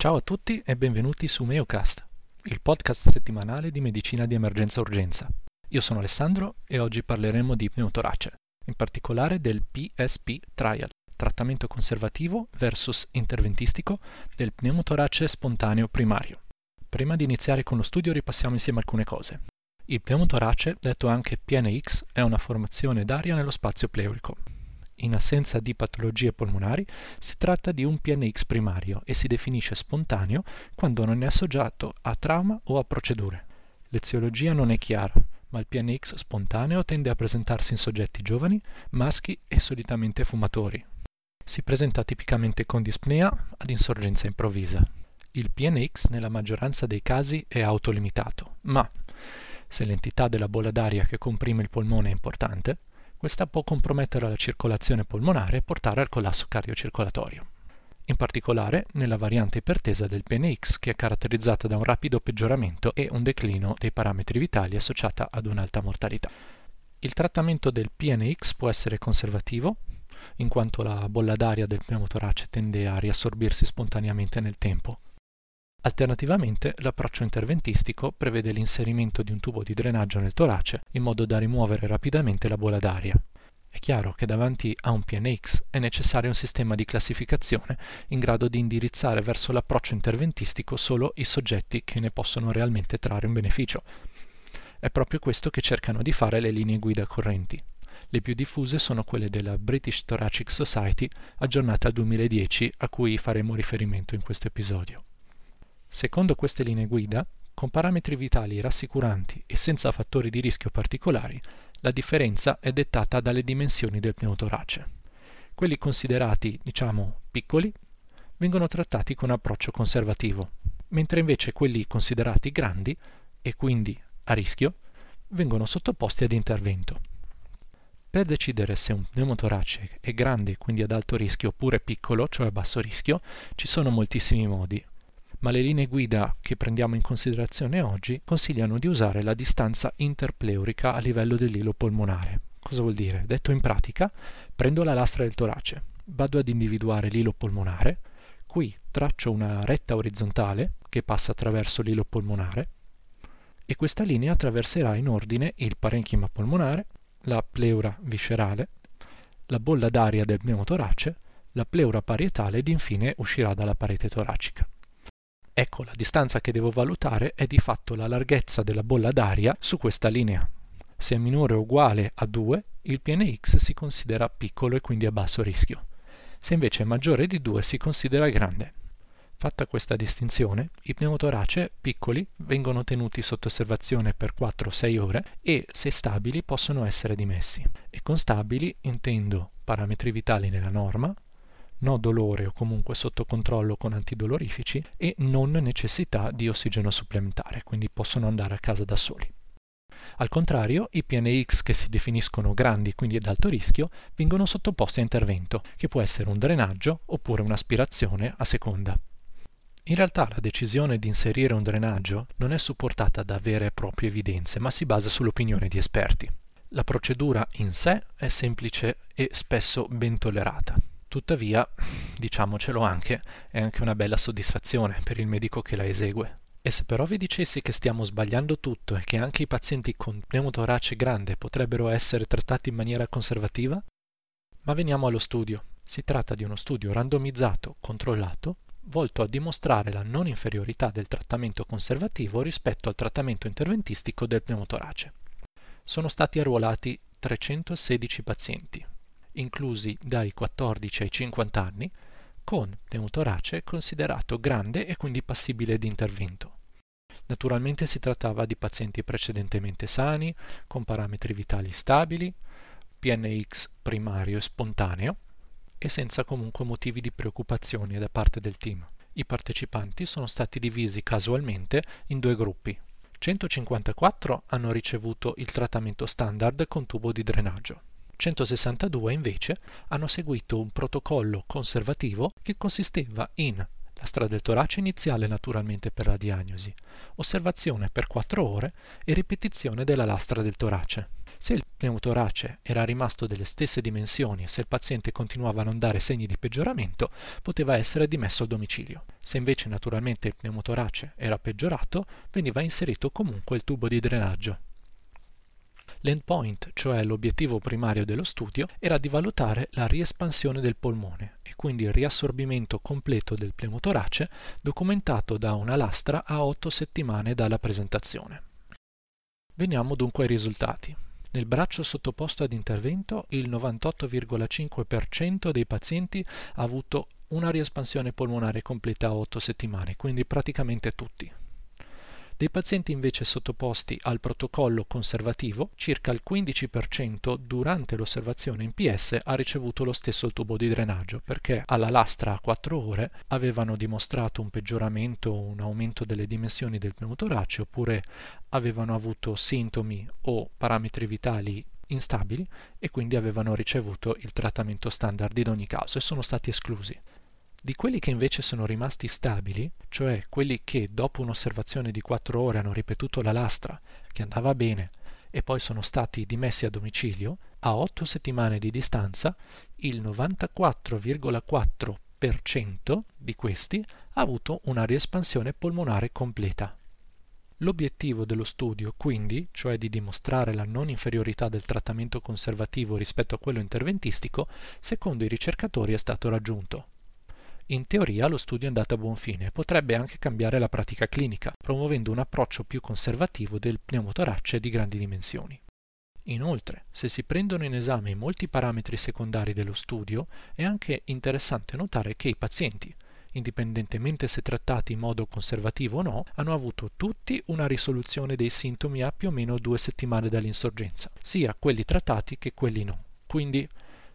Ciao a tutti e benvenuti su Meocast, il podcast settimanale di medicina di emergenza-urgenza. Io sono Alessandro e oggi parleremo di pneumotorace, in particolare del PSP Trial, trattamento conservativo versus interventistico del pneumotorace spontaneo primario. Prima di iniziare con lo studio ripassiamo insieme alcune cose. Il pneumotorace, detto anche PNX, è una formazione d'aria nello spazio pleurico, in assenza di patologie polmonari, si tratta di un PNX primario e si definisce spontaneo quando non è associato a trauma o a procedure. L'eziologia non è chiara, ma il PNX spontaneo tende a presentarsi in soggetti giovani, maschi e solitamente fumatori. Si presenta tipicamente con dispnea ad insorgenza improvvisa. Il PNX nella maggioranza dei casi è autolimitato, ma se l'entità della bolla d'aria che comprime il polmone è importante, questa può compromettere la circolazione polmonare e portare al collasso cardiocircolatorio. In particolare nella variante ipertesa del PNX che è caratterizzata da un rapido peggioramento e un declino dei parametri vitali associata ad un'alta mortalità. Il trattamento del PNX può essere conservativo, in quanto la bolla d'aria del pneumotorace tende a riassorbirsi spontaneamente nel tempo, Alternativamente, l'approccio interventistico prevede l'inserimento di un tubo di drenaggio nel torace in modo da rimuovere rapidamente la bolla d'aria. È chiaro che davanti a un PNX è necessario un sistema di classificazione in grado di indirizzare verso l'approccio interventistico solo i soggetti che ne possono realmente trarre un beneficio. È proprio questo che cercano di fare le linee guida correnti. Le più diffuse sono quelle della British Thoracic Society aggiornate al 2010 a cui faremo riferimento in questo episodio. Secondo queste linee guida, con parametri vitali rassicuranti e senza fattori di rischio particolari, la differenza è dettata dalle dimensioni del pneumotorace. Quelli considerati, diciamo, piccoli, vengono trattati con approccio conservativo, mentre invece quelli considerati grandi, e quindi a rischio, vengono sottoposti ad intervento. Per decidere se un pneumotorace è grande, quindi ad alto rischio, oppure piccolo, cioè a basso rischio, ci sono moltissimi modi, ma le linee guida che prendiamo in considerazione oggi consigliano di usare la distanza interpleurica a livello dell'ilo polmonare. Cosa vuol dire? Detto in pratica, prendo la lastra del torace, vado ad individuare l'ilo polmonare, qui traccio una retta orizzontale che passa attraverso l'ilo polmonare e questa linea attraverserà in ordine il parenchima polmonare, la pleura viscerale, la bolla d'aria del pneumotorace, la pleura parietale ed infine uscirà dalla parete toracica. Ecco, la distanza che devo valutare è di fatto la larghezza della bolla d'aria su questa linea. Se è minore o uguale a 2, il PNX si considera piccolo e quindi a basso rischio. Se invece è maggiore di 2 si considera grande. Fatta questa distinzione, i pneumotorace piccoli vengono tenuti sotto osservazione per 4-6 ore e, se stabili, possono essere dimessi. E con stabili intendo parametri vitali nella norma, no dolore o comunque sotto controllo con antidolorifici e non necessità di ossigeno supplementare, quindi possono andare a casa da soli. Al contrario, i PNX che si definiscono grandi, quindi ad alto rischio, vengono sottoposti a intervento, che può essere un drenaggio oppure un'aspirazione a seconda. In realtà la decisione di inserire un drenaggio non è supportata da vere e proprie evidenze, ma si basa sull'opinione di esperti. La procedura in sé è semplice e spesso ben tollerata. Tuttavia, diciamocelo anche, è anche una bella soddisfazione per il medico che la esegue. E se però vi dicessi che stiamo sbagliando tutto e che anche i pazienti con pneumotorace grande potrebbero essere trattati in maniera conservativa? Ma veniamo allo studio. Si tratta di uno studio randomizzato, controllato, volto a dimostrare la non inferiorità del trattamento conservativo rispetto al trattamento interventistico del pneumotorace. Sono stati arruolati 316 pazienti, inclusi dai 14 ai 50 anni, con pneumotorace considerato grande e quindi passibile di intervento. Naturalmente si trattava di pazienti precedentemente sani, con parametri vitali stabili, PNX primario e spontaneo, e senza comunque motivi di preoccupazione da parte del team. I partecipanti sono stati divisi casualmente in due gruppi. 154 hanno ricevuto il trattamento standard con tubo di drenaggio. 162 invece hanno seguito un protocollo conservativo che consisteva in lastra del torace iniziale naturalmente per la diagnosi, osservazione per 4 ore e ripetizione della lastra del torace. Se il pneumotorace era rimasto delle stesse dimensioni e se il paziente continuava a non dare segni di peggioramento, poteva essere dimesso al domicilio. Se invece naturalmente il pneumotorace era peggiorato, veniva inserito comunque il tubo di drenaggio. L'endpoint, cioè l'obiettivo primario dello studio, era di valutare la riespansione del polmone e quindi il riassorbimento completo del pneumotorace documentato da una lastra a 8 settimane dalla presentazione. Veniamo dunque ai risultati. Nel braccio sottoposto ad intervento il 98,5% dei pazienti ha avuto una riespansione polmonare completa a 8 settimane, quindi praticamente tutti. Dei pazienti invece sottoposti al protocollo conservativo, circa il 15% durante l'osservazione in PS ha ricevuto lo stesso tubo di drenaggio, perché alla lastra a 4 ore avevano dimostrato un peggioramento o un aumento delle dimensioni del pneumotorace, oppure avevano avuto sintomi o parametri vitali instabili e quindi avevano ricevuto il trattamento standard in ogni caso e sono stati esclusi. Di quelli che invece sono rimasti stabili, cioè quelli che dopo un'osservazione di 4 ore hanno ripetuto la lastra, che andava bene, e poi sono stati dimessi a domicilio, a 8 settimane di distanza il 94,4% di questi ha avuto una riespansione polmonare completa. L'obiettivo dello studio, quindi, cioè di dimostrare la non inferiorità del trattamento conservativo rispetto a quello interventistico, secondo i ricercatori è stato raggiunto. In teoria lo studio è andato a buon fine e potrebbe anche cambiare la pratica clinica, promuovendo un approccio più conservativo del pneumotorace di grandi dimensioni. Inoltre, se si prendono in esame molti parametri secondari dello studio, è anche interessante notare che i pazienti, indipendentemente se trattati in modo conservativo o no, hanno avuto tutti una risoluzione dei sintomi a più o meno due settimane dall'insorgenza, sia quelli trattati che quelli no. Quindi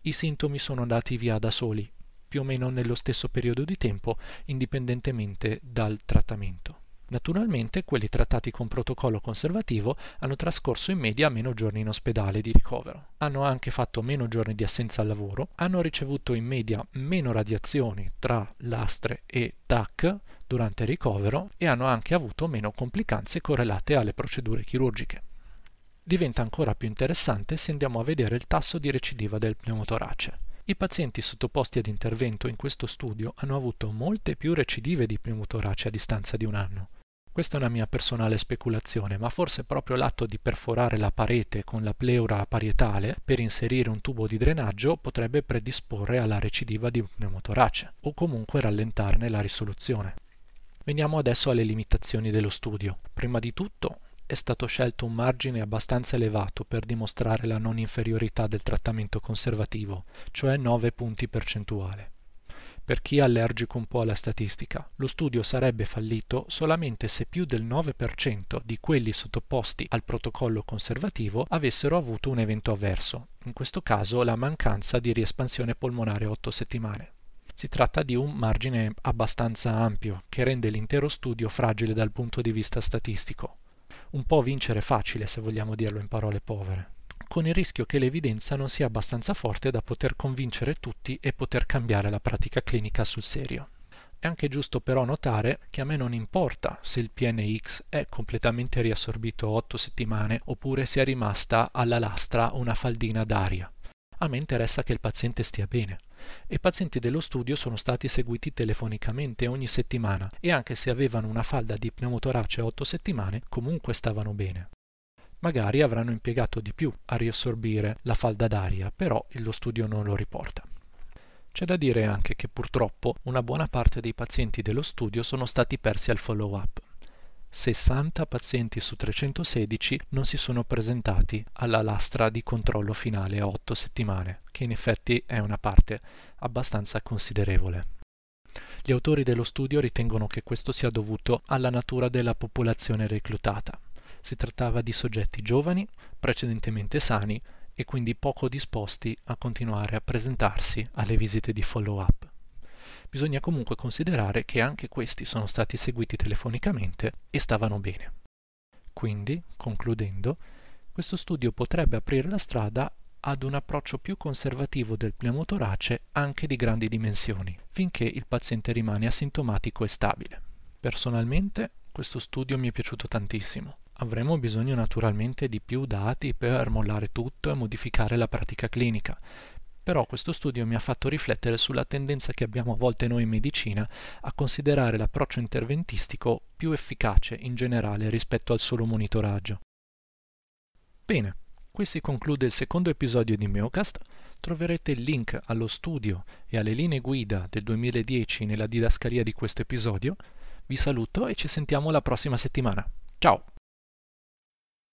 i sintomi sono andati via da soli più o meno nello stesso periodo di tempo, indipendentemente dal trattamento. Naturalmente quelli trattati con protocollo conservativo hanno trascorso in media meno giorni in ospedale di ricovero, hanno anche fatto meno giorni di assenza al lavoro, hanno ricevuto in media meno radiazioni tra lastre e TAC durante il ricovero e hanno anche avuto meno complicanze correlate alle procedure chirurgiche. Diventa ancora più interessante se andiamo a vedere il tasso di recidiva del pneumotorace. I pazienti sottoposti ad intervento in questo studio hanno avuto molte più recidive di pneumotorace a distanza di un anno. Questa è una mia personale speculazione, ma forse proprio l'atto di perforare la parete con la pleura parietale per inserire un tubo di drenaggio potrebbe predisporre alla recidiva di un pneumotorace, o comunque rallentarne la risoluzione. Veniamo adesso alle limitazioni dello studio. Prima di tutto, è stato scelto un margine abbastanza elevato per dimostrare la non inferiorità del trattamento conservativo, cioè 9 punti percentuale. Per chi è allergico un po' alla statistica, lo studio sarebbe fallito solamente se più del 9% di quelli sottoposti al protocollo conservativo avessero avuto un evento avverso, in questo caso la mancanza di riespansione polmonare 8 settimane. Si tratta di un margine abbastanza ampio che rende l'intero studio fragile dal punto di vista statistico un po' vincere facile, se vogliamo dirlo in parole povere, con il rischio che l'evidenza non sia abbastanza forte da poter convincere tutti e poter cambiare la pratica clinica sul serio. È anche giusto però notare che a me non importa se il PNX è completamente riassorbito 8 settimane oppure se è rimasta alla lastra una faldina d'aria. A me interessa che il paziente stia bene. I pazienti dello studio sono stati seguiti telefonicamente ogni settimana e anche se avevano una falda di pneumotorace a 8 settimane, comunque stavano bene. Magari avranno impiegato di più a riassorbire la falda d'aria, però lo studio non lo riporta. C'è da dire anche che purtroppo una buona parte dei pazienti dello studio sono stati persi al follow-up. 60 pazienti su 316 non si sono presentati alla lastra di controllo finale a 8 settimane, che in effetti è una parte abbastanza considerevole. Gli autori dello studio ritengono che questo sia dovuto alla natura della popolazione reclutata. Si trattava di soggetti giovani, precedentemente sani e quindi poco disposti a continuare a presentarsi alle visite di follow-up bisogna comunque considerare che anche questi sono stati seguiti telefonicamente e stavano bene. Quindi, concludendo, questo studio potrebbe aprire la strada ad un approccio più conservativo del pneumotorace anche di grandi dimensioni, finché il paziente rimane asintomatico e stabile. Personalmente questo studio mi è piaciuto tantissimo. Avremo bisogno naturalmente di più dati per mollare tutto e modificare la pratica clinica, però questo studio mi ha fatto riflettere sulla tendenza che abbiamo a volte noi in medicina a considerare l'approccio interventistico più efficace in generale rispetto al solo monitoraggio. Bene, qui si conclude il secondo episodio di Meocast. Troverete il link allo studio e alle linee guida del 2010 nella didascalia di questo episodio. Vi saluto e ci sentiamo la prossima settimana. Ciao!